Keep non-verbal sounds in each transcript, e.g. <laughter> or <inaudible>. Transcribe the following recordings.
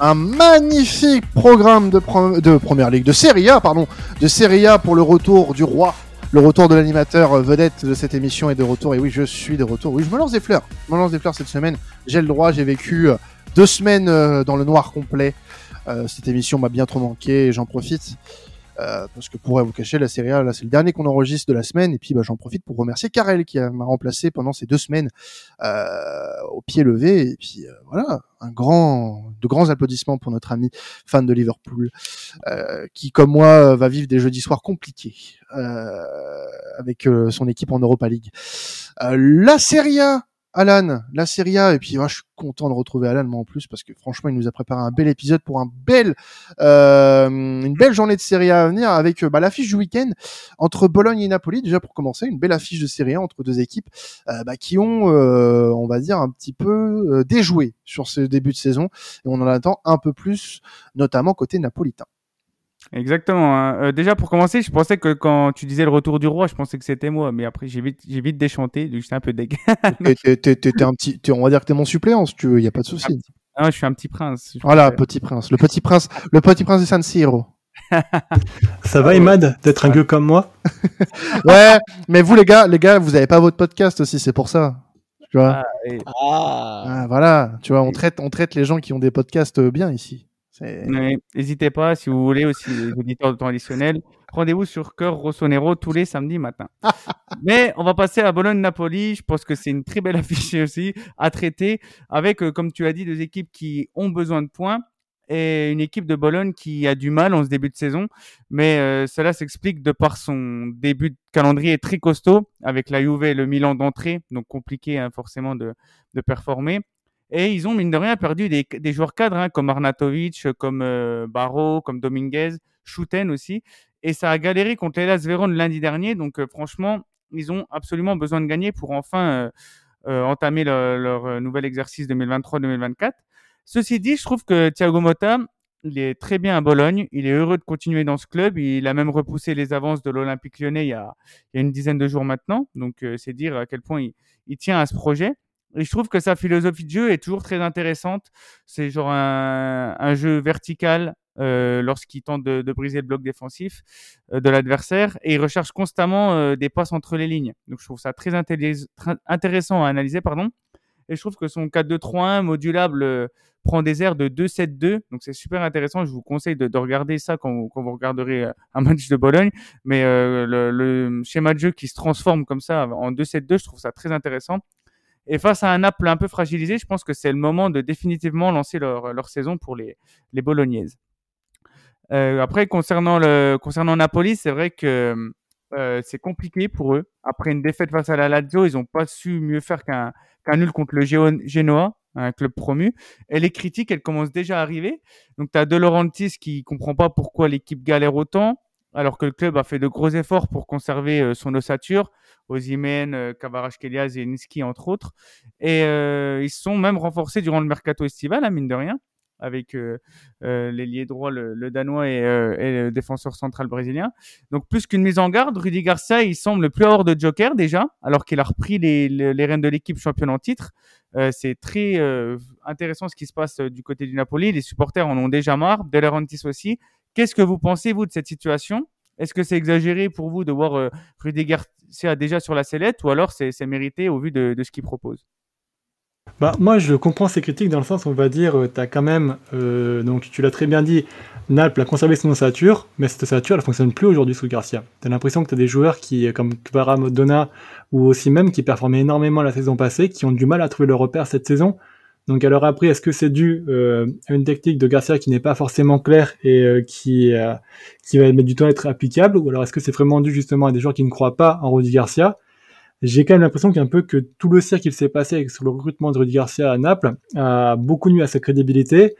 un magnifique programme de, première ligue, de Serie A, pardon, de Serie A pour le retour du roi, le retour de l'animateur vedette de cette émission est de retour. Et oui, je suis de retour. Oui, je me lance des fleurs. Je me lance des fleurs cette semaine. J'ai le droit. J'ai vécu euh, deux semaines euh, dans le noir complet. Euh, cette émission m'a bien trop manqué et j'en profite. Euh, parce que pour vous cacher, la série A, là, c'est le dernier qu'on enregistre de la semaine. Et puis, bah, j'en profite pour remercier Karel qui m'a remplacé pendant ces deux semaines euh, au pied levé. Et puis, euh, voilà, un grand, de grands applaudissements pour notre ami fan de Liverpool, euh, qui, comme moi, va vivre des jeudis soirs compliqués avec son équipe en Europa League. la série A, Alan, la Serie A, et puis moi je suis content de retrouver Alan moi en plus parce que franchement il nous a préparé un bel épisode pour un bel, euh, une belle journée de Serie A à venir avec bah, l'affiche du week-end entre Bologne et Napoli déjà pour commencer, une belle affiche de Serie A entre deux équipes euh, bah, qui ont, euh, on va dire un petit peu déjoué sur ce début de saison et on en attend un peu plus, notamment côté napolitain. Exactement. Hein. Euh, déjà pour commencer, je pensais que quand tu disais le retour du roi, je pensais que c'était moi, mais après j'ai vite, j'ai vite déchanté, j'étais un peu deg. <laughs> t'es, un petit, on va dire que t'es mon suppléant, si tu veux, y a pas de souci. Ah, je suis un petit prince. Voilà, petit prince, le petit prince, le petit prince de San Siro. <laughs> Ça va, Imad, d'être un gueux comme moi? <laughs> Ouais, mais vous les gars, les gars, vous avez pas votre podcast aussi, c'est pour ça. Tu vois. Ah, ah. ah, voilà, tu vois, on traite, on traite les gens qui ont des podcasts bien ici. N'hésitez pas, si vous voulez, aussi les auditeurs de temps additionnel, rendez-vous sur Cœur Rossonero tous les samedis matins. <laughs> Mais on va passer à Bologne-Napoli. Je pense que c'est une très belle affiche <laughs> aussi à traiter avec, euh, comme tu as dit, deux équipes qui ont besoin de points et une équipe de Bologne qui a du mal en ce début de saison. Mais euh, cela s'explique de par son début de calendrier très costaud avec la Juve et le Milan d'entrée, donc compliqué hein, forcément de, de performer. Et ils ont, mine de rien, perdu des, des joueurs cadres, hein, comme Arnatovic, comme euh, Barro, comme Dominguez, Schouten aussi. Et ça a galéré contre l'Elas Vérone lundi dernier. Donc, euh, franchement, ils ont absolument besoin de gagner pour enfin euh, entamer leur nouvel exercice 2023-2024. Ceci dit, je trouve que Thiago Motta, il est très bien à Bologne. Il est heureux de continuer dans ce club. Il a même repoussé les avances de l'Olympique lyonnais il y, a, il y a, une dizaine de jours maintenant. Donc, c'est dire à quel point il, il tient à ce projet. Je trouve que sa philosophie de jeu est toujours très intéressante. C'est genre un, jeu vertical euh, lorsqu'il tente de, briser le bloc défensif euh, de l'adversaire et il recherche constamment euh, des passes entre les lignes. Donc je trouve ça très, intéressant à analyser. pardon. Et je trouve que son 4-2-3-1 modulable prend des airs de 2-7-2. Donc c'est super intéressant. Je vous conseille de, regarder ça quand, quand, vous regarderez un match de Bologne. Mais le, le, schéma de jeu qui se transforme comme ça en 2-7-2, je trouve ça très intéressant. Et face à un Naples un peu fragilisé, je pense que c'est le moment de définitivement lancer leur, leur saison pour les, les Bolognaises. Euh, après, concernant, le, concernant Napoli, c'est vrai que euh, c'est compliqué pour eux. Après une défaite face à la Lazio, ils n'ont pas su mieux faire qu'un qu'un nul contre le Genoa, un club promu. Et les critiques, elles commencent déjà à arriver. Donc, tu as De Laurentiis qui comprend pas pourquoi l'équipe galère autant, alors que le club a fait de gros efforts pour conserver euh, son ossature. Ozymen, euh, Kvaratskhelia, Niski entre autres. Et euh, ils sont même renforcés durant le mercato estival, à hein, mine de rien, avec euh, euh l'ailier droit, le, danois et, le défenseur central brésilien. Donc plus qu'une mise en garde, Rudy Garcia, il semble le plus hors de Joker déjà, alors qu'il a repris les, les, rênes de l'équipe championne en titre. c'est très intéressant ce qui se passe du côté du Napoli. Les supporters en ont déjà marre, De Laurentiis aussi. Qu'est-ce que vous pensez, vous, de cette situation? Est-ce que c'est exagéré pour vous de voir euh, Rudy Garcia déjà sur la sellette ou alors c'est mérité au vu de, ce qu'il propose? Bah, moi, je comprends ces critiques dans le sens où on va dire, euh, tu as quand même, euh, donc tu l'as très bien dit, Naples a conservé son ossature, mais cette ossature, elle fonctionne plus aujourd'hui sous Garcia. Tu as l'impression que tu as des joueurs qui, comme Kvara Modona, ou aussi même qui performaient énormément la saison passée, qui ont du mal à trouver leur repère cette saison. Donc alors après, est-ce que c'est dû euh, à une technique de Garcia qui n'est pas forcément claire et euh, qui euh, qui va mettre du temps à être applicable, ou alors est-ce que c'est vraiment dû justement à des joueurs qui ne croient pas en Rudy Garcia? J'ai quand même l'impression qu'un peu que tout le cercle qu'il s'est passé sur le recrutement de Rudy Garcia à Naples a beaucoup nuit à sa crédibilité.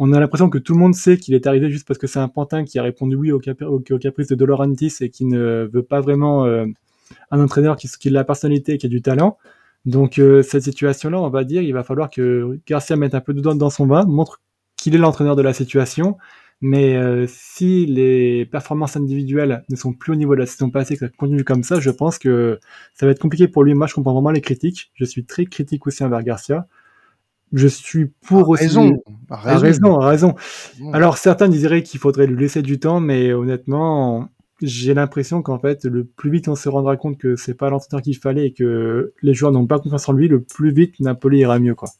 On a l'impression que tout le monde sait qu'il est arrivé juste parce que c'est un pantin qui a répondu oui au, caprice de Dolorantis et qui ne veut pas vraiment un entraîneur qui, qui a la personnalité et qui a du talent. Donc euh, cette situation-là, on va dire, il va falloir que Garcia mette un peu de dans son vin, montre qu'il est l'entraîneur de la situation. Mais euh, si les performances individuelles ne sont plus au niveau de la saison passée, que ça continue comme ça, je pense que ça va être compliqué pour lui. Moi, je comprends vraiment les critiques. Je suis très critique aussi envers Garcia. je suis pour aussi. Raison. Raison. raison, à raison. Bon. Alors certains diraient qu'il faudrait lui laisser du temps, mais honnêtement, j'ai l'impression qu'en fait, le plus vite on se rendra compte que c'est pas l'entraîneur qu'il fallait et que les joueurs n'ont pas confiance en lui, le plus vite Napoli ira mieux, quoi.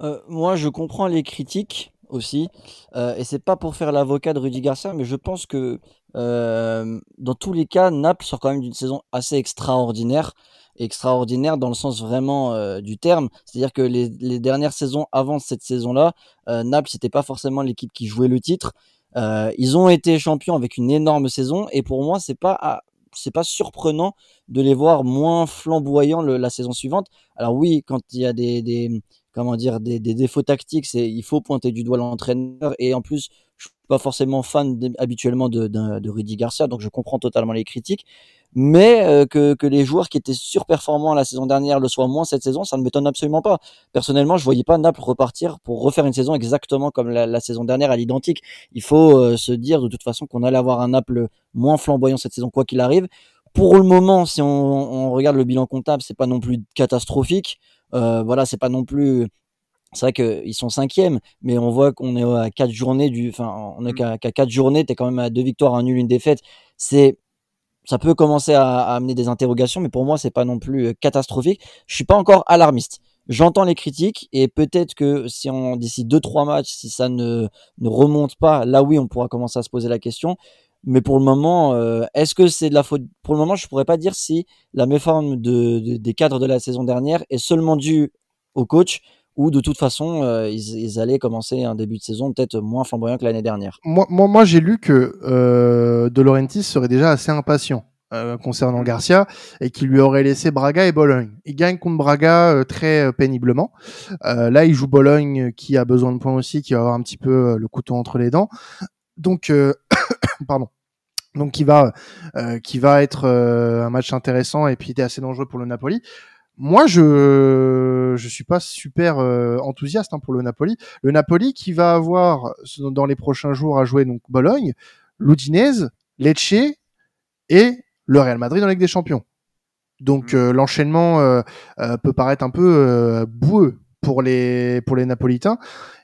Euh, moi, je comprends les critiques aussi, euh, et c'est pas pour faire l'avocat de Rudy Garcia, mais je pense que euh, dans tous les cas, Naples sort quand même d'une saison assez extraordinaire, extraordinaire dans le sens vraiment du terme. C'est-à-dire que les, les dernières saisons avant cette saison-là, Naples c'était pas forcément l'équipe qui jouait le titre. Euh, ils ont été champions avec une énorme saison, et pour moi, c'est pas ah, c'est pas surprenant de les voir moins flamboyants le- la saison suivante. Alors oui, quand il y a des, des comment dire des, des défauts tactiques, c'est il faut pointer du doigt l'entraîneur et en plus pas forcément fan habituellement de, Rudy Garcia, donc je comprends totalement les critiques. Mais euh, que, que les joueurs qui étaient surperformants la saison dernière le soient moins cette saison, ça ne m'étonne absolument pas. Personnellement, je voyais pas Naples repartir pour refaire une saison exactement comme la, saison dernière à l'identique. Il faut euh, se dire de toute façon qu'on allait avoir un Naples moins flamboyant cette saison quoi qu'il arrive. Pour le moment, si on, on regarde le bilan comptable, c'est pas non plus catastrophique. Euh, voilà, c'est pas non plus. C'est vrai qu'ils sont cinquièmes, mais on voit qu'on est à quatre journées du. Enfin, on est qu'à qu'à quatre journées. T'es quand même à deux victoires, un nul, une défaite. C'est ça peut commencer à, à amener des interrogations, mais pour moi, c'est pas non plus euh, catastrophique. Je suis pas encore alarmiste. J'entends les critiques et peut-être que si on d'ici deux trois matchs, si ça ne ne remonte pas, là oui, on pourra commencer à se poser la question. Mais pour le moment, euh, est-ce que c'est de la faute Pour le moment, je pourrais pas dire si la méforme de, de- des cadres de la saison dernière est seulement due au coach ou de toute façon, euh, ils, ils allaient commencer un début de saison peut-être moins flamboyant que l'année dernière. Moi, moi, moi j'ai lu que euh, De Laurentiis serait déjà assez impatient euh, concernant Garcia et qu'il lui aurait laissé Braga et Bologne. Il gagne contre Braga euh, très euh, péniblement. Euh, là, il joue Bologne qui a besoin de points aussi, qui va avoir un petit peu le couteau entre les dents. Donc, euh, <coughs> pardon. Donc, qui va, euh, qui va être euh, un match intéressant et puis assez dangereux pour le Napoli. Moi, je je suis pas super euh, enthousiaste hein, pour le Napoli. Le Napoli qui va avoir dans les prochains jours à jouer donc Bologne, l'Udinese, Lecce et le Real Madrid dans la Ligue des Champions. Donc Mm. euh, l'enchaînement euh, peut paraître un peu boueux pour les pour les Napolitains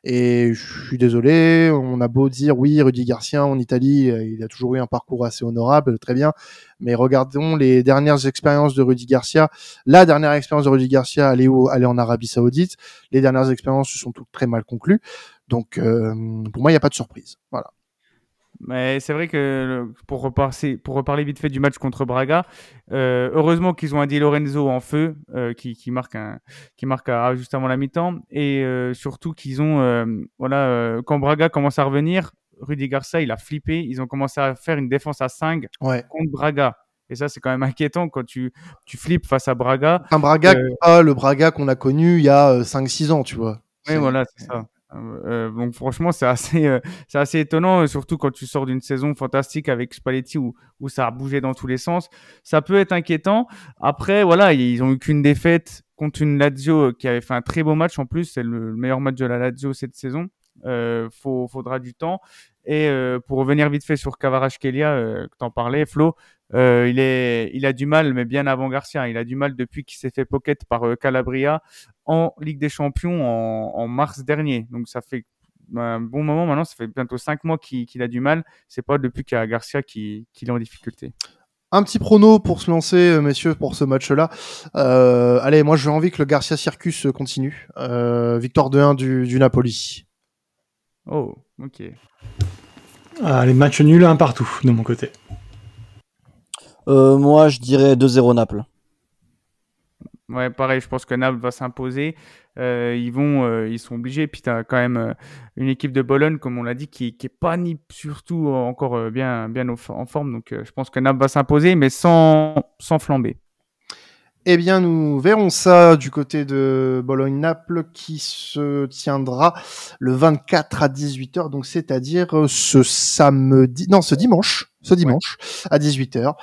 et je suis désolé, on a beau dire oui Rudy Garcia en Italie, euh, il a toujours eu un parcours assez honorable, très bien, mais regardons les dernières expériences de Rudy Garcia. La dernière expérience de Rudy Garcia, où elle est en Arabie Saoudite. Les dernières expériences se sont toutes très mal conclues. Donc, euh, pour moi, il n'y a pas de surprise. Voilà. Mais c'est vrai que pour reparler, pour reparler vite fait du match contre Braga, euh, heureusement qu'ils ont un Di Lorenzo en feu euh, qui, qui marque un, qui marque à- juste avant la mi-temps et euh, surtout qu'ils ont voilà quand Braga commence à revenir, Rudy Garcia il a flippé, ils ont commencé à faire une défense à 5 Ouais. contre Braga. Et ça, c'est quand même inquiétant quand tu, tu flippes face à Braga. Un Braga, pas le Braga qu'on a connu il y a 5-6 ans, tu vois. Oui, voilà, c'est ça. Euh, euh, donc franchement, c'est assez, euh, c'est assez étonnant, surtout quand tu sors d'une saison fantastique avec Spalletti où, où ça a bougé dans tous les sens. Ça peut être inquiétant. Après, voilà, ils ont eu qu'une défaite contre une Lazio qui avait fait un très beau match en plus. C'est le le meilleur match de la Lazio cette saison. Euh, faudra du temps. Et pour revenir vite fait sur Kvaratskhelia, euh, que t'en parlais, Flo, euh, il est, il a du mal, mais bien avant Garcia, il a du mal depuis qu'il s'est fait pocket par euh, Calabria en Ligue des Champions en, en mars dernier. Donc ça fait un bon moment maintenant, ça fait bientôt cinq mois qu'il a du mal. C'est pas depuis qu'il y a Garcia qui, qu'il est en difficulté. Un petit prono pour se lancer, euh, messieurs, pour ce match-là. Euh, allez, moi, j'ai envie que le Garcia Circus continue. Euh, victoire de 1 du, du Napoli. Oh, ok. Ah, les matchs nuls un partout de mon côté. Euh, moi, je dirais 2-0 Naples. Ouais, pareil, je pense que Naples va s'imposer. Euh, ils vont, euh, ils sont obligés. Puis tu as quand même euh, une équipe de Bologne, comme on l'a dit, qui, qui est pas ni surtout encore euh, bien, bien en forme. Donc je pense que Naples va s'imposer, mais sans, sans flamber. Eh bien, nous verrons ça du côté de Bologne-Naples qui se tiendra le 24 à 18h, donc c'est-à-dire euh, ce samedi, non, ce dimanche, ce dimanche à 18h.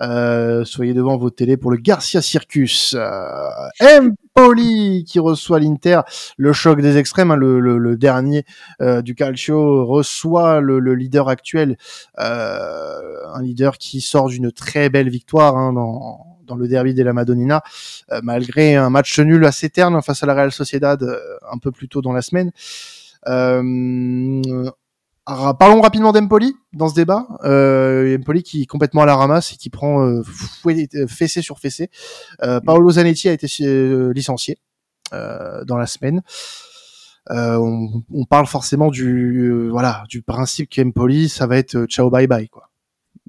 Euh, soyez devant vos télés pour le Garcia Circus. Euh, Empoli qui reçoit l'Inter, le choc des extrêmes, hein, le, le- le dernier euh, du Calcio reçoit le, le leader actuel, euh, un leader qui sort d'une très belle victoire hein, dans dans le derby de la Madonnina, malgré un match nul assez terne face à la Real Sociedad un peu plus tôt dans la semaine. parlons rapidement d'Empoli dans ce débat. Empoli qui est complètement à la ramasse et qui prend fessé sur fessé. Paolo Zanetti a été licencié dans la semaine. Euh, on, on, parle forcément du euh, voilà du principe qu'Empoli, ça va être euh, ciao bye bye quoi.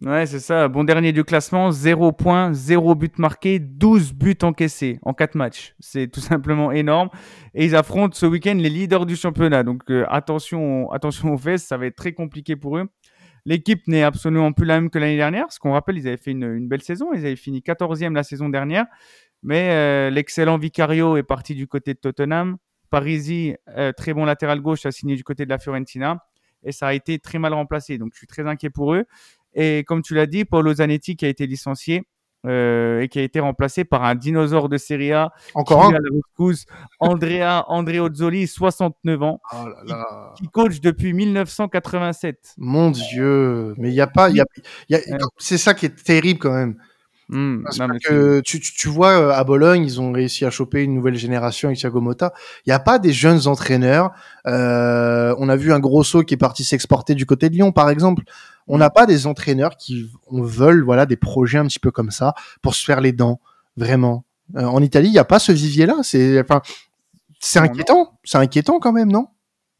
Ouais, c'est ça. Bon dernier du classement, 0 points, 0 but marqué, 12 buts encaissés en 4 matchs. C'est tout simplement énorme. Et ils affrontent ce week-end les leaders du championnat. Donc attention, attention aux fesses, ça va être très compliqué pour eux. L'équipe n'est absolument plus la même que l'année dernière. Ce qu'on rappelle, ils avaient fait une, belle saison. Ils avaient fini 14e la saison dernière. Mais l'excellent Vicario est parti du côté de Tottenham. Parisi, euh, très bon latéral gauche, a signé du côté de la Fiorentina et ça a été très mal remplacé. Donc je suis très inquiet pour eux. Et comme tu l'as dit, Paolo Zanetti qui a été licencié euh, et qui a été remplacé par un dinosaure de Serie A. Encore un Andrea <laughs> Andreozzoli, 69 ans, oh Qui, coach depuis 1987. Mon Dieu, mais il n'y a pas, y a, y a, c'est ça qui est terrible quand même. Mmh, que tu, tu, vois, euh, à Bologne, ils ont réussi à choper une nouvelle génération avec Thiago Motta. Il n'y a pas des jeunes entraîneurs. Euh, on a vu un gros saut qui est parti s'exporter du côté de Lyon, par exemple. On n'a pas des entraîneurs qui on veulent voilà des projets un petit peu comme ça pour se faire les dents, vraiment. Euh, en Italie, il n'y a pas ce vivier-là. C'est enfin, c'est inquiétant. C'est inquiétant quand même, non?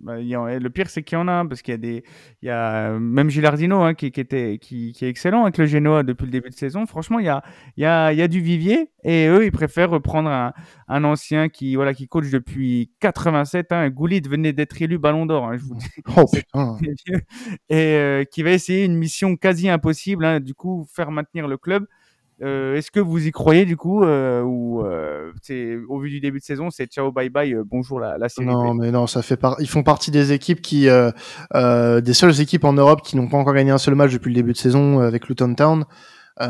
Le pire, c'est qu'il y en a, parce qu'il y a des, il y a même Gilardino hein, qui, qui, était, qui, qui, est excellent avec le Genoa depuis le début de saison. Franchement, il y a, il y a, il y a du vivier et eux, ils préfèrent reprendre un, un ancien qui, voilà, qui coach depuis 87. Hein. Goulit venait d'être élu Ballon d'Or, hein, je vous dis. Oh putain. <laughs> et euh, qui va essayer une mission quasi impossible, hein, du coup, faire maintenir le club. Euh, est-ce que vous y croyez du coup euh, ou euh, c'est au vu du début de saison, c'est ciao bye bye, bonjour la, la série Non, mais non, ça fait par... ils font partie des équipes qui des seules équipes en Europe qui n'ont pas encore gagné un seul match depuis le début de saison avec Luton Town, qui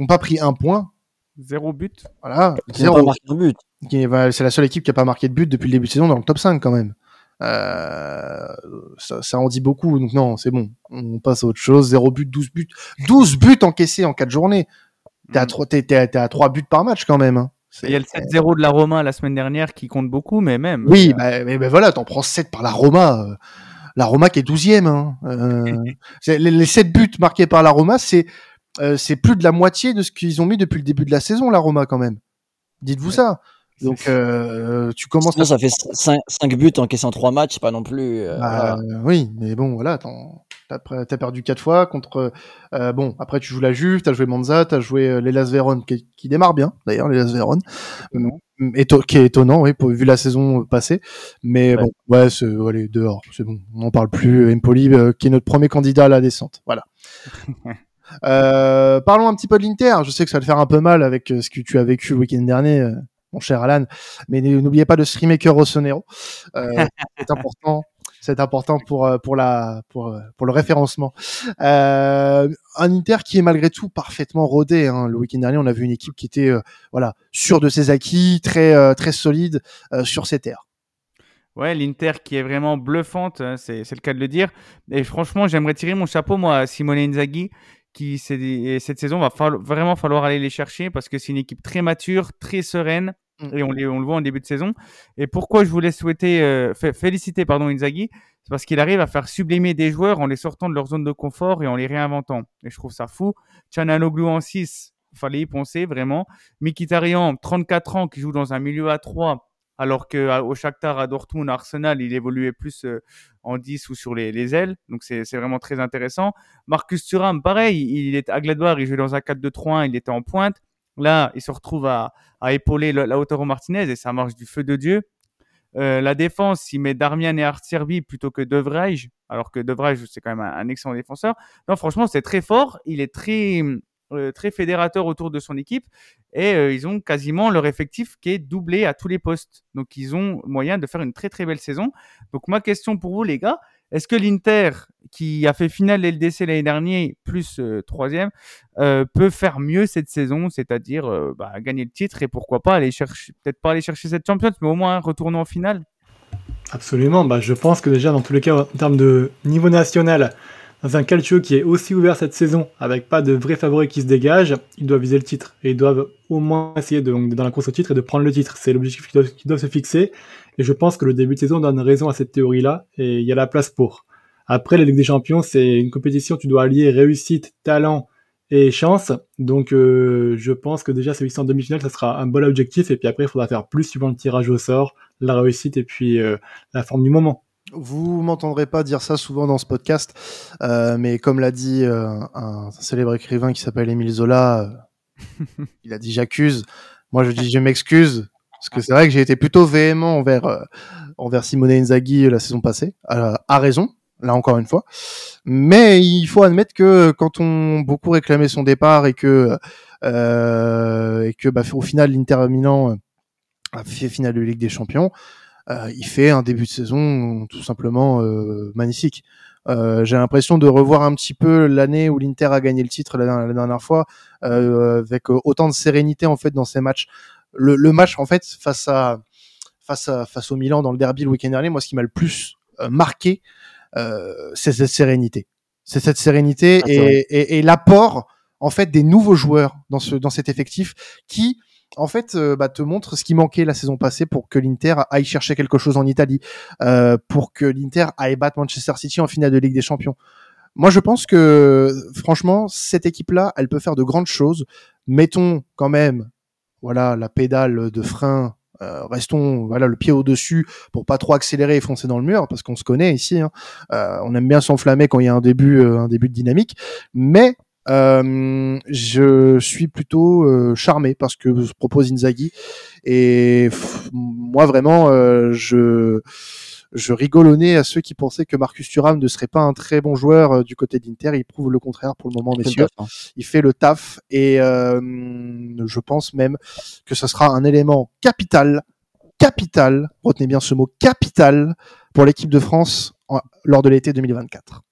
n'ont pas pris un point. Zéro but. Voilà. Zéro. but. C'est la seule équipe qui a pas marqué de but depuis le début de saison dans le top 5 quand même. Euh, ça, ça, en dit beaucoup. Donc non, c'est bon. On passe à autre chose. 0 but, 12 buts. 12 buts encaissés en 4 journées. T'es à, 3, mm. t'es, à 3 buts par match quand même. Hein. Il y a le 7-0 de la Roma la semaine dernière qui compte beaucoup, mais même. Oui, bah, mais, mais, voilà, t'en prends 7 par la Roma. Euh, la Roma qui est 12e. Hein. Euh, <laughs> les, les, 7 buts marqués par la Roma, c'est, euh, c'est plus de la moitié de ce qu'ils ont mis depuis le début de la saison, la Roma quand même. Dites-vous ça. Donc euh, tu commences. Sinon, ça fait 5, 5 buts encaissés en 3 matchs, pas non plus. Euh, bah, Oui, mais bon, voilà, t'as as perdu 4 fois contre. Euh, bon, après tu joues la Juve, t'as joué Monza, t'as joué euh, l'Elas Vérone qui, qui, démarre bien, d'ailleurs l'Elas Vérone, Éto qui est étonnant, oui, pour, vu la saison passée. Mais bon, ouais, c'est allez dehors, c'est bon, on n'en parle plus. Empoli, qui est notre premier candidat à la descente, voilà. <laughs> parlons un petit peu de l'Inter. Je sais que ça va te faire un peu mal avec ce que tu as vécu le week-end dernier mon cher Alan. Mais n'oubliez pas de streamer que Rossonero. Euh, <laughs> c'est important. C'est important pour euh, pour la pour euh, pour le référencement. Euh, un Inter qui est malgré tout parfaitement rodé. Hein. Le week-end dernier, on a vu une équipe qui était euh, voilà sûre de ses acquis, très très solide sur ses terres. Ouais, l'Inter qui est vraiment bluffante, hein, c'est le cas de le dire. Et franchement, j'aimerais tirer mon chapeau moi à Simone Inzaghi qui cette saison va vraiment falloir aller les chercher parce que c'est une équipe très mature, très sereine mmh. et on, on, le voit en début de saison. Et pourquoi je voulais souhaiter euh, féliciter pardon Inzaghi, c'est parce qu'il arrive à faire sublimer des joueurs en les sortant de leur zone de confort et en les réinventant. Et je trouve ça fou. Chananoglu en 6, fallait y penser vraiment. Mikitarian, 34 ans, qui joue dans un milieu à 3 alors qu'au Shakhtar, à Dortmund, à Arsenal, il évoluait plus euh, en 10 ou sur les, les ailes. Donc c'est vraiment très intéressant. Marcus Thuram, pareil, il est à Gladbach, il jouait dans un 4-2-3-1, il était en pointe. Là, il se retrouve à, à épauler Lautaro Martinez et ça marche du feu de Dieu. Euh, la défense, il met Darmian et Artserbi plutôt que De Vrij, alors que De c'est quand même un, un, excellent défenseur. Non, franchement, c'est très fort. Il est très, très fédérateur autour de son équipe et euh, ils ont quasiment leur effectif qui est doublé à tous les postes. Donc ils ont moyen de faire une très très belle saison. Donc ma question pour vous les gars, est-ce que l'Inter qui a fait finale LDC l'année dernière plus euh, troisième peut faire mieux cette saison, c'est-à-dire bah, gagner le titre et pourquoi pas aller chercher, peut-être pas aller chercher cette Champions, mais au moins retourner en finale? Absolument, bah, je pense que déjà dans tous les cas en termes de niveau national, dans un calcio qui est aussi ouvert cette saison, avec pas de vrais favoris qui se dégagent, ils doivent viser le titre. Et ils doivent au moins essayer de, dans la course au titre et de prendre le titre. C'est l'objectif qu'ils doivent, se fixer. Et je pense que le début de saison donne raison à cette théorie-là. Et il y a la place pour. Après, la Ligue des Champions, c'est une compétition, tu dois allier réussite, talent et chance. Donc, euh, je pense que déjà, celui-ci en demi-finale, ça sera un bon objectif. Et puis après, il faudra faire plus suivant le tirage au sort, la réussite et puis euh, la forme du moment. Vous m'entendrez pas dire ça souvent dans ce podcast, euh, mais comme l'a dit euh, un célèbre écrivain qui s'appelle Émile Zola, euh, <laughs> il a dit j'accuse. Moi je dis je m'excuse parce que c'est vrai que j'ai été plutôt véhément envers envers Simone Inzaghi la saison passée, à raison, là encore une fois. Mais il faut admettre que quand on beaucoup réclamait son départ et que et que bah, au final l'Inter Milan a fait finale de Ligue des Champions. Euh, il fait un début de saison tout simplement euh, magnifique. Euh, j'ai l'impression de revoir un petit peu l'année où l'Inter a gagné le titre la, dernière fois, avec autant de sérénité en fait dans ses matchs. Le, le, match en fait face à face à face au Milan dans le derby le week-end dernier, moi ce qui m'a le plus marqué, c'est cette sérénité. C'est cette sérénité ah, et, et, et l'apport en fait des nouveaux joueurs dans ce dans cet effectif qui en fait, euh, bah, te montre ce qui manquait la saison passée pour que l'Inter aille chercher quelque chose en Italie, euh, pour que l'Inter aille battre Manchester City en finale de Ligue des Champions. Moi, je pense que, franchement, cette équipe-là, elle peut faire de grandes choses. Mettons quand même, voilà, la pédale de frein. Euh, restons, voilà, le pied au-dessus pour pas trop accélérer et foncer dans le mur, parce qu'on se connaît ici. Hein. on aime bien s'enflammer quand il y a un début, un début de dynamique. Mais euh, je suis plutôt euh, charmé parce que se propose Inzaghi et moi vraiment euh, je je rigolonnais à ceux qui pensaient que Marcus Thuram ne serait pas un très bon joueur du côté d'Inter. Il prouve le contraire pour le moment, messieurs. Hein. Il fait le taf et je pense même que ce sera un élément capital, capital, retenez bien ce mot, capital pour l'équipe de France lors de l'été 2024.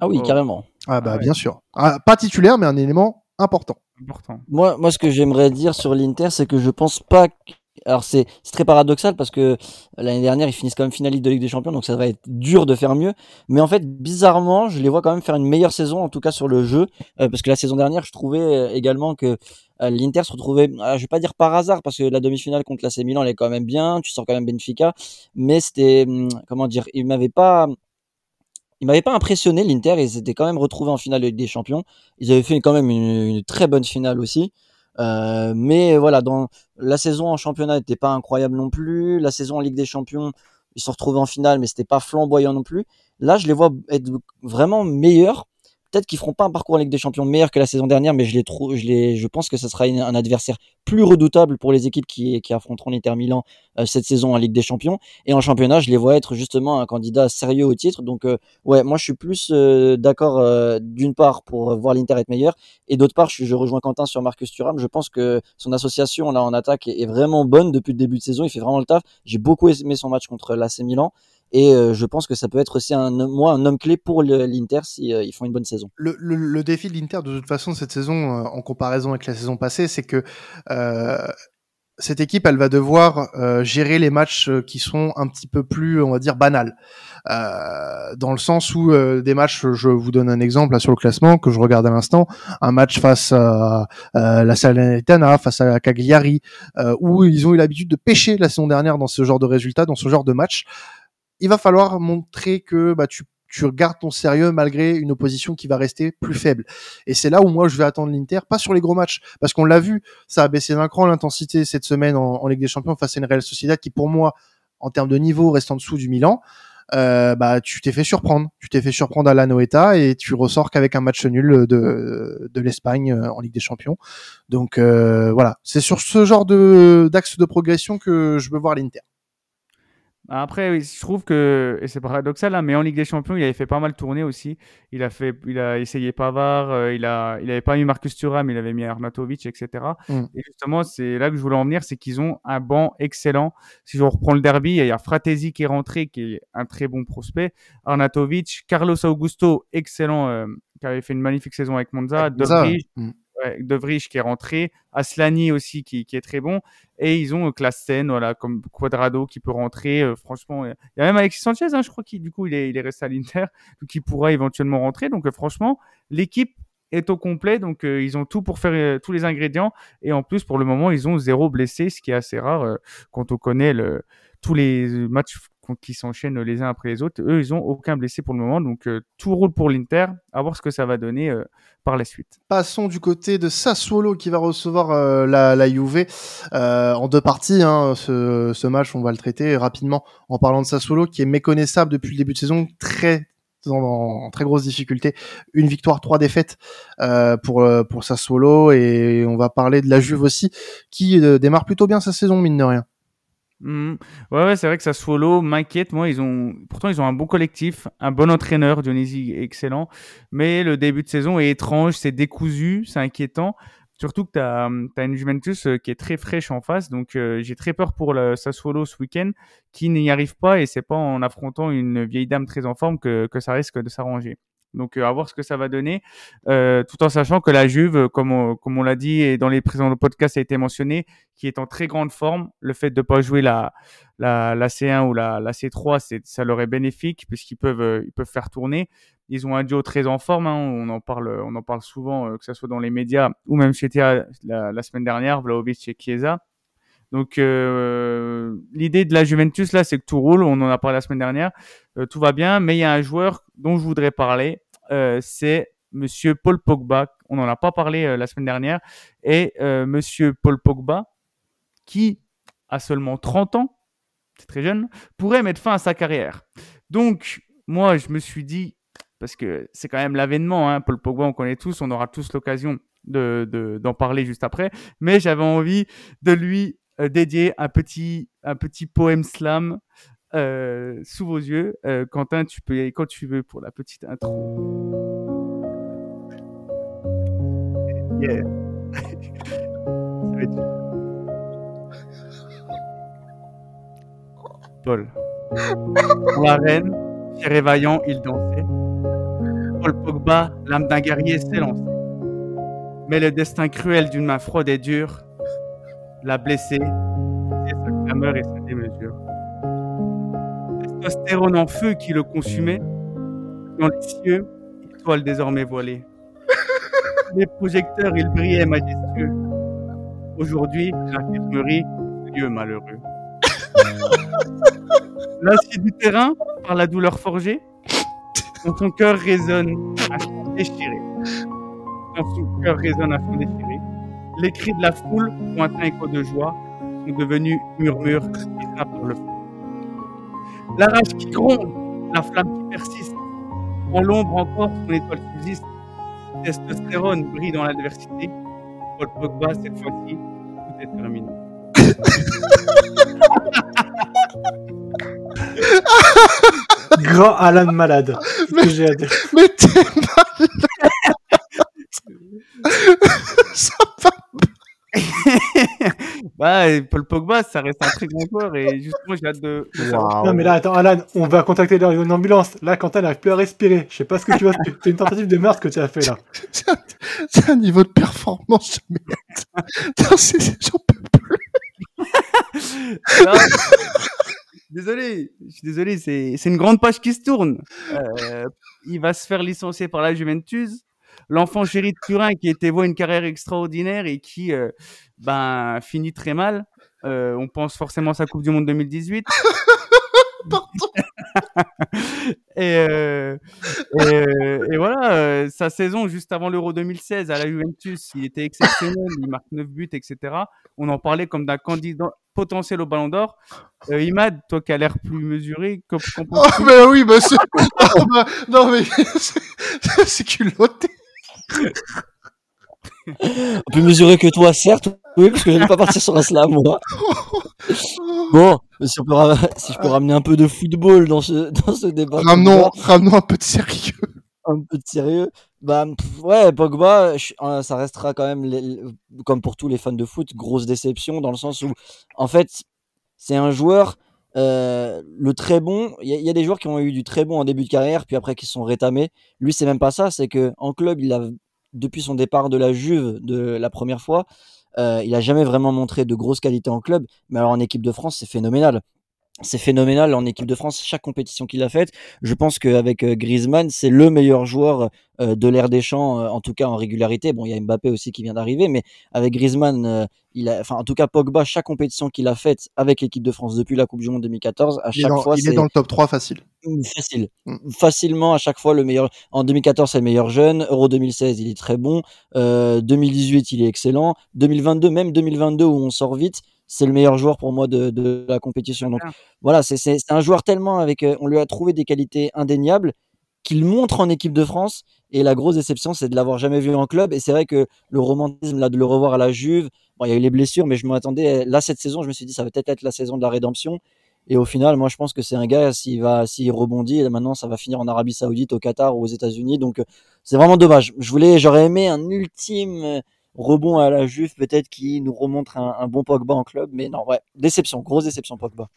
Ah oui, carrément. Ah bah ah bien sûr. Ah, pas titulaire, mais un élément important. important. Moi, moi, ce que j'aimerais dire sur l'Inter, c'est que je pense pas. Alors c'est très paradoxal parce que l'année dernière ils finissent quand même finaliste de Ligue des Champions donc ça va être dur de faire mieux mais en fait bizarrement je les vois quand même faire une meilleure saison en tout cas sur le jeu euh, parce que la saison dernière je trouvais euh, également que euh, l'Inter se retrouvait je vais pas dire par hasard parce que la demi-finale contre l'AC Milan elle est quand même bien tu sens quand même Benfica mais c'était hum, comment dire il m'avait pas il m'avait pas impressionné l'Inter, ils étaient quand même retrouvés en finale de Ligue des Champions. Ils avaient fait quand même une, très bonne finale aussi. Euh, mais voilà, dans la saison en championnat n'était pas incroyable non plus. La saison en Ligue des Champions, ils se retrouvés en finale, mais c'était pas flamboyant non plus. Là, je les vois être vraiment meilleurs peut-être qu'ils feront pas un parcours en Ligue des Champions meilleur que la saison dernière, mais je les trouve, je les, je pense que ce sera un adversaire plus redoutable pour les équipes qui, affronteront l'Inter Milan euh, cette saison en Ligue des Champions. Et en championnat, je les vois être justement un candidat sérieux au titre. Donc, euh, ouais, moi, je suis plus euh, d'accord d'une part pour voir l'Inter être meilleur, et d'autre part, je, rejoins Quentin sur Marcus Thuram. Je pense que son association là en attaque est vraiment bonne depuis le début de saison. Il fait vraiment le taf. J'ai beaucoup aimé son match contre l'AC Milan. Et euh, je pense que ça peut être aussi un, moi, un homme clé pour l'Inter si euh, ils font une bonne saison. Le, le, le défi de l'Inter, de toute façon, cette saison, euh, en comparaison avec la saison passée, c'est que cette équipe, elle va devoir gérer les matchs qui sont un petit peu plus, on va dire, banals. Euh, dans le sens où des matchs, je vous donne un exemple là, sur le classement que je regarde à l'instant, un match face à, la Salernitana, face à Cagliari, où ils ont eu l'habitude de pêcher la saison dernière dans ce genre de résultats, dans ce genre de match il va falloir montrer que bah, tu, tu regardes ton sérieux malgré une opposition qui va rester plus faible. Et c'est là où moi je vais attendre l'Inter, pas sur les gros matchs, parce qu'on l'a vu, ça a baissé d'un cran l'intensité cette semaine en, Ligue des Champions face à une Real Sociedad qui pour moi, en termes de niveau, reste en dessous du Milan. Euh, bah tu t'es fait surprendre, tu t'es fait surprendre à la Noeta et tu ressors qu'avec un match nul de, l'Espagne euh, en Ligue des Champions. Donc euh, voilà, c'est sur ce genre d'axe de progression que je veux voir l'Inter. Après, je trouve que, et c'est paradoxal, hein, mais en Ligue des Champions, il avait fait pas mal tourner aussi. Il a fait, il a essayé Pavard, euh, il a, il avait pas mis Marcus Thuram, il avait mis Arnautovic, etc. Mm. Et justement, c'est là que je voulais en venir, c'est qu'ils ont un banc excellent. Si je reprends le derby, il y a Fratesi qui est rentré, qui est un très bon prospect. Arnautovic, Carlos Augusto, excellent, euh, qui avait fait une magnifique saison avec Monza. Avec ouais, De Vrij qui est rentré, Aslani aussi qui, qui est très bon, et ils ont euh, Klassen, voilà, comme Quadrado qui peut rentrer. euh, franchement, il y a même Alexis Sanchez, hein, je crois qu'il du coup il est, il est resté à l'Inter, <laughs> il pourra éventuellement rentrer. Donc euh, franchement, l'équipe est au complet, donc ils ont tout pour faire tous les ingrédients, et en plus pour le moment ils ont zéro blessé, ce qui est assez rare quand on connaît le, tous les matchs qui s'enchaînent les uns après les autres. Eux, ils ont aucun blessé pour le moment, donc euh, tout roule pour l'Inter. À voir ce que ça va donner euh, par la suite. Passons du côté de Sassuolo qui va recevoir euh, la, la Juve euh, en deux parties. Hein, ce, ce match, on va le traiter rapidement en parlant de Sassuolo qui est méconnaissable depuis le début de saison, très en, en très grosse difficulté. Une victoire, trois défaites euh, pour euh, pour Sassuolo et on va parler de la Juve aussi qui démarre plutôt bien sa saison mine de rien. Mhm. Ouais, c'est vrai que Sassuolo m'inquiète. Moi, ils ont, pourtant, ils ont un bon collectif, un bon entraîneur, Dionisi excellent. Mais le début de saison est étrange, c'est décousu, c'est inquiétant. Surtout que tu as, une Juventus euh, qui est très fraîche en face. Donc, euh, j'ai très peur pour le Sassuolo ce week-end qui n'y arrive pas. Et c'est pas en affrontant une vieille dame très en forme que, que ça risque de s'arranger. Donc, euh, à voir ce que ça va donner. Euh, tout en sachant que la Juve, comme on, l'a dit et dans les précédents podcasts, a été mentionné, qui est en très grande forme. Le fait de pas jouer la, la, la C1 ou la, la C3, c'est, ça leur est bénéfique puisqu'ils peuvent, euh, ils peuvent faire tourner. Ils ont un duo très en forme. Hein, on en parle, on en parle souvent, que ce soit dans les médias ou même chez la, la semaine dernière, Vlaovic et Chiesa. Donc l'idée de la Juventus là, c'est que tout roule. On en a parlé la semaine dernière. Tout va bien, mais il y a un joueur dont je voudrais parler. Euh, c'est Monsieur Paul Pogba. On n'en a pas parlé euh, la semaine dernière. Et euh, Monsieur Paul Pogba, qui a seulement 30 ans, c'est très jeune, pourrait mettre fin à sa carrière. Donc moi, je me suis dit, parce que c'est quand même l'avènement, hein, Paul Pogba, on connaît tous, on aura tous l'occasion de, de, d'en parler juste après, mais j'avais envie de lui dédier un petit, un petit poème slam euh, sous vos yeux. Euh, Quentin, tu peux y aller quand tu veux pour la petite intro. Yeah. Paul. Pour la reine, fier et vaillant, il dansait. Paul Pogba, l'âme d'un guerrier, lancé. Mais le destin cruel d'une main froide et dure l'a blessé, et sa clameur et sa démesure. Testostérone en feu qui le consumait, dans les cieux, étoile désormais voilée. <laughs> Les projecteurs, ils brillaient majestueux. Aujourd'hui, l'infirmerie, lieu malheureux. <laughs> L'acier du terrain, par la douleur forgée, dans son cœur résonne un chant déchiré. Dans son cœur résonne un chant déchiré. Les cris de la foule, lointain écho de joie, sont devenus murmures éteints par le feu. La rage qui gronde, la flamme qui persiste. En l'ombre encore, son étoile subsiste. Testostérone brille dans l'adversité. Paul Pogba, cette fois-ci, tout est terminé. <laughs> Grand Alan malade. C'est ce que j'ai à dire. Mais t'es malade Ça va Bah, et Paul Pogba, ça reste un très grand joueur et justement, j'ai hâte de. Non, mais là, attends, Alan, on va contacter une ambulance. Là, Quentin n'arrive plus à respirer. Je sais pas ce que tu vas. C'est une tentative de meurtre que tu as fait là. C'est un, c'est un niveau de performance de merde. Putain, c'est- J'en peux plus. Non. désolé, je suis désolé, c'est c'est une grande page qui se tourne. Euh, il va se faire licencier par la Juventus. L'enfant chéri de Turin qui était voit une carrière extraordinaire et qui euh, ben finit très mal. Euh, on pense forcément à sa Coupe du Monde 2018. <laughs> <laughs> et, euh, et, et voilà, sa saison juste avant l'Euro 2016 à la Juventus, il était exceptionnel, il marque 9 buts, etc. On en parlait comme d'un candidat potentiel au Ballon d'Or. Euh, Imad, toi qui as l'air plus mesuré, qu'en Oh, mais oui, bah, oh, bah, non, mais <laughs> c'est culotté. On peut mesurer que toi, certes, oui, parce que je n'ai pas parti sur un slam, moi. Bon, si, on peut ra- si je peux ramener un peu de football dans ce, dans ce débat. Ramenons, ramenons un peu de sérieux. un peu de sérieux. Bah, pff, ouais, Pogba, je- euh, ça restera quand même, les- comme pour tous les fans de foot, grosse déception dans le sens où, en fait, c'est un joueur, euh, le très bon. Il y, y a des joueurs qui ont eu du très bon en début de carrière, puis après qui se sont rétamés. Lui, c'est même pas ça, c'est que en club, il a depuis son départ de la Juve de la première fois, euh, il a jamais vraiment montré de grosses qualités en club, mais alors en équipe de France, c'est phénoménal c'est phénoménal en équipe de France, chaque compétition qu'il a faite. Je pense qu'avec euh, Griezmann, c'est le meilleur joueur euh, de l'ère des champs, euh, en tout cas en régularité. Bon, il y a Mbappé aussi qui vient d'arriver, mais avec Griezmann, il a, enfin, en tout cas, Pogba, chaque compétition qu'il a faite avec l'équipe de France depuis la Coupe du Monde 2014, à chaque fois, il est dans le top 3 facile. Mmh, facile. Mm. Facilement, à chaque fois, le meilleur. En 2014, c'est le meilleur jeune. Euro 2016, il est très bon. 2018, il est excellent. 2022, même 2022 où on sort vite, c'est le meilleur joueur pour moi de, de la compétition. Donc voilà, c'est un joueur tellement avec, euh, on lui a trouvé des qualités indéniables qu'il montre en équipe de France. Et la grosse déception, c'est de l'avoir jamais vu en club. Et c'est vrai que le romantisme là de le revoir à la Juve, bon, il y a eu les blessures, mais je m'attendais là cette saison, je me suis dit ça va peut-être être la saison de la rédemption. Et au final, moi, je pense que c'est un gars, s'il va, s'il rebondit, et maintenant, ça va finir en Arabie Saoudite, au Qatar ou aux États-Unis. Donc, euh, c'est vraiment dommage. Je voulais, j'aurais aimé un ultime rebond à la Juve peut-être qui nous remontre un, bon Pogba en club, mais non, ouais, déception, grosse déception Pogba.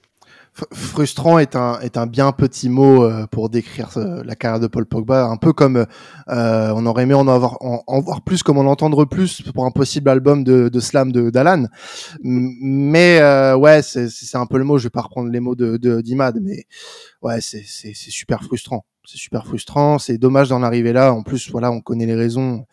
Frustrant est un, est un bien petit mot euh, pour décrire euh, la carrière de Paul Pogba, un peu comme euh, on aurait aimé en avoir en, voir plus, comme en entendre plus pour un possible album de, de slam de d'Alan. Mais ouais, c'est un peu le mot. Je vais pas reprendre les mots de d'Imad, mais ouais, c'est super frustrant. C'est super frustrant. C'est dommage d'en arriver là. En plus, voilà, on connaît les raisons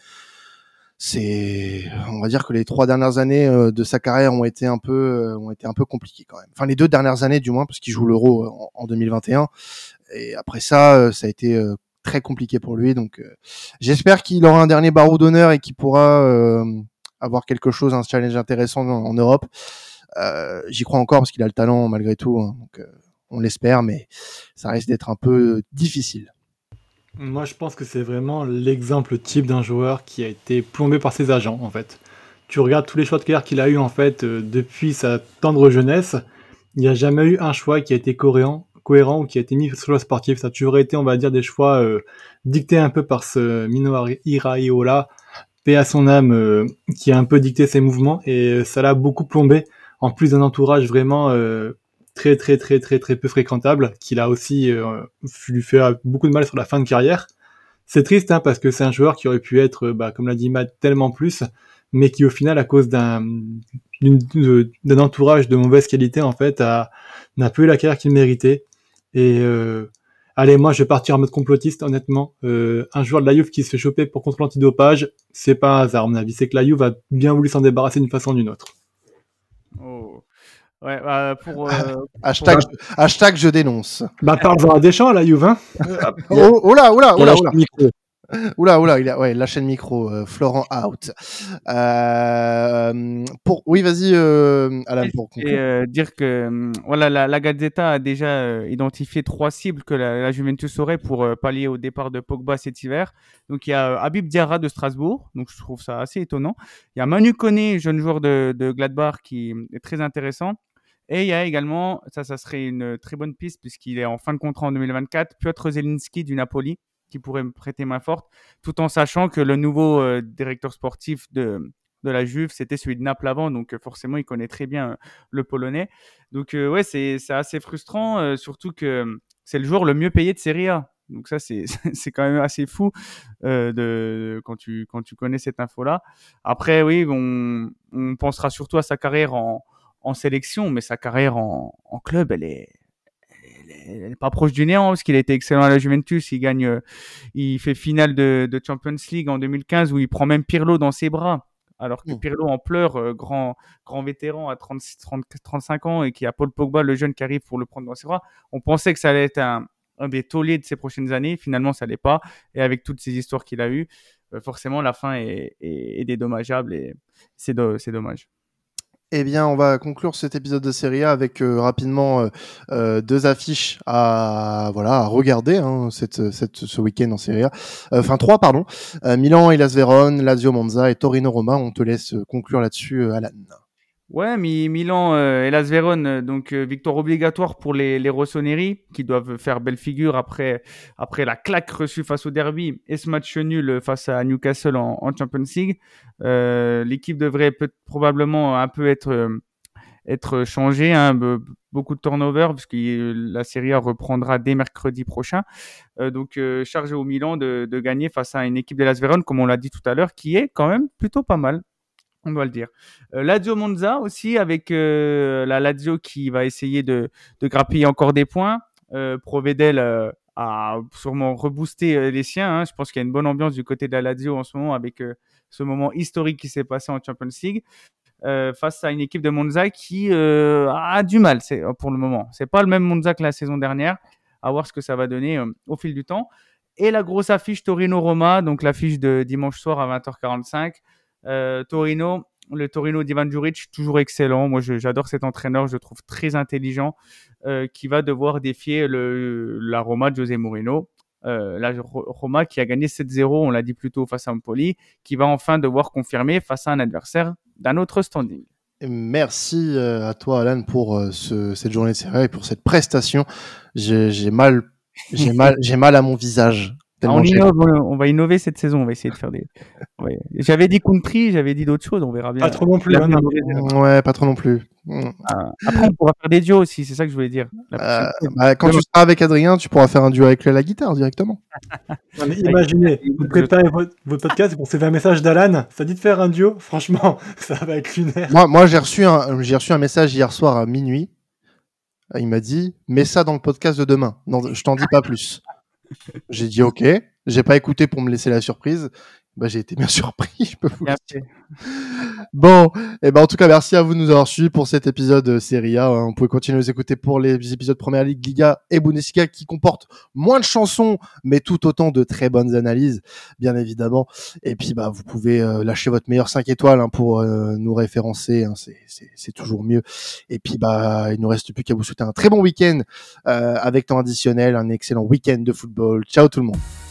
c'est, on va dire que les trois dernières années euh, de sa carrière ont été un peu, euh, ont été un peu compliquées quand même. Enfin, les deux dernières années du moins, parce qu'il joue l'Euro euh, en, 2021. Et après ça, ça a été très compliqué pour lui. Donc, j'espère qu'il aura un dernier barreau d'honneur et qu'il pourra avoir quelque chose, un challenge intéressant en, Europe. J'y crois encore parce qu'il a le talent malgré tout. Hein. donc, on l'espère, mais ça risque d'être un peu difficile. Moi, je pense que c'est vraiment l'exemple type d'un joueur qui a été plombé par ses agents, en fait. Tu regardes tous les choix de carrière qu'il a eu en fait euh, depuis sa tendre jeunesse, il n'y a jamais eu un choix qui a été cohérent, cohérent ou qui a été mis sur le sportif. Ça a toujours été, on va dire, des choix euh, dictés un peu par ce Mino Iraiola, paix à son âme, euh, qui a un peu dicté ses mouvements et ça l'a beaucoup plombé. En plus d'un entourage vraiment très très très très très peu fréquentable, qu'il a aussi euh, lui fait beaucoup de mal sur la fin de carrière. C'est triste hein, parce que c'est un joueur qui aurait pu être, bah, comme l'a dit Matt, tellement plus, mais qui au final, à cause d'un d'un entourage de mauvaise qualité, en fait, n'a pas eu la carrière qu'il méritait. Et euh, allez, moi, je vais partir en mode complotiste, honnêtement. Euh, un joueur de la Juve qui se fait choper pour contre l'antidopage, c'est pas un hasard, à mon avis. C'est que la Juve a bien voulu s'en débarrasser d'une façon ou d'une autre. Oh. Ouais, bah, pour, euh, hashtag, hashtag, je dénonce. Bah, parle-en à Deschamps, la Juve, hein. oh, oh là, oh là, oh là, oh là. Oula, oula, il a, ouais, la chaîne micro, euh, Florent out. Euh, pour, oui, vas-y, euh, Alain, pour conclure. Et, dire que, voilà, la, la Gazzetta a déjà identifié trois cibles que la, Juventus aurait pour pallier au départ de Pogba cet hiver. Donc, il y a Habib Diarra de Strasbourg, donc je trouve ça assez étonnant. Il y a Manu Koné, jeune joueur de, de Gladbach, qui est très intéressant. Et il y a également, ça, ça serait une très bonne piste puisqu'il est en fin de contrat en 2024, Piotr Zelinski du Napoli qui pourrait me prêter main forte, tout en sachant que le nouveau euh, directeur sportif de, de la Juve, c'était celui de Naples avant, donc euh, forcément, il connaît très bien euh, le Polonais. Donc, ouais, c'est assez frustrant, surtout que c'est le joueur le mieux payé de Serie A. Donc ça, c'est <laughs> quand même assez fou de, quand, tu, quand tu connais cette info-là. Après, oui, on pensera surtout à sa carrière en, en sélection, mais sa carrière en, en club, elle est, elle pas proche du néant parce qu'il a été excellent à la Juventus. Il gagne, euh, il fait finale de, de, Champions League en 2015 où il prend même Pirlo dans ses bras. Alors que mmh. Pirlo en pleure, euh, grand, grand vétéran à 36, 30, 35 ans et qui a Paul Pogba, le jeune qui arrive pour le prendre dans ses bras. On pensait que ça allait être un, un des tauliers de ses prochaines années. Finalement, ça l'est pas. Et avec toutes ces histoires qu'il a eues, euh, forcément, la fin est, est, est dédommageable et c'est dommage. Eh bien, on va conclure cet épisode de Serie A avec euh, rapidement euh, euh, deux affiches à voilà à regarder hein, cette, ce week-end en Serie A. Enfin trois, pardon. Milan, Las Vérone, Lazio Monza et Torino Roma. On te laisse conclure là-dessus, Alan. Ouais, Milan euh, et Las Vérone, euh, donc euh, victoire obligatoire pour les, les Rossoneri qui doivent faire belle figure après, après la claque reçue face au derby et ce match nul face à Newcastle en, en Champions League. L'équipe devrait probablement un peu être, être changée, hein, beaucoup de turnover puisque la Serie A reprendra dès mercredi prochain. Donc euh, chargé au Milan de, de, gagner face à une équipe de Las comme on l'a dit tout à l'heure, qui est quand même plutôt pas mal. On doit le dire. Euh, Lazio Monza aussi avec euh, la Lazio qui va essayer de, grappiller encore des points. Euh, Provedel a sûrement reboosté les siens. Hein. Je pense qu'il y a une bonne ambiance du côté de la Lazio en ce moment avec ce moment historique qui s'est passé en Champions League. Face à une équipe de Monza qui a du mal pour le moment. C'est pas le même Monza que la saison dernière. À voir ce que ça va donner au fil du temps. Et la grosse affiche Torino-Roma, donc l'affiche de dimanche soir à 20h45. Torino, le Torino d'Ivan Juric, toujours excellent. Moi, j'adore cet entraîneur, je le trouve très intelligent, qui va devoir défier le, la Roma de José Mourinho. Euh, la Roma qui a gagné 7-0, on l'a dit plus tôt face à Empoli, qui va enfin devoir confirmer face à un adversaire d'un autre standing. Merci à toi Alan pour ce, cette journée de série et pour cette prestation. J'ai mal, j'ai mal, <laughs> j'ai mal à mon visage. On, innove, on va innover cette saison, on va essayer de faire des. Ouais. J'avais dit country, j'avais dit d'autres choses, on verra bien. Pas trop non plus. Hein, non. Ouais, pas trop non plus. Ah, après, on pourra faire des duos aussi, c'est ça que je voulais dire. Euh, bah, quand tu seras avec Adrien, tu pourras faire un duo avec la guitare directement. <laughs> non, mais imaginez, <laughs> vous préparez votre, votre podcast, vous recevez un message d'Alan, ça dit de faire un duo, franchement, <laughs> ça va être lunaire. Moi, moi j'ai reçu, un, j'ai reçu un message hier soir à minuit. Il m'a dit, mets ça dans le podcast de demain. Non, je t'en dis pas plus. J'ai dit ok. J'ai pas écouté pour me laisser la surprise. Bah, j'ai été bien <laughs> surpris, je peux vous le dire. Bon, et ben en tout cas, merci à vous de nous avoir suivis pour cet épisode Serie A. On pouvait continuer à nous écouter pour les épisodes Première Ligue, Liga et Bundesliga qui comportent moins de chansons, mais tout autant de très bonnes analyses, bien évidemment. Et puis, bah, vous pouvez euh, lâcher votre meilleur 5 étoiles hein, pour euh, nous référencer. Hein, c'est toujours mieux. Et puis, bah, il nous reste plus qu'à vous souhaiter un très bon week-end euh, avec temps additionnel, un excellent week-end de football. Ciao tout le monde.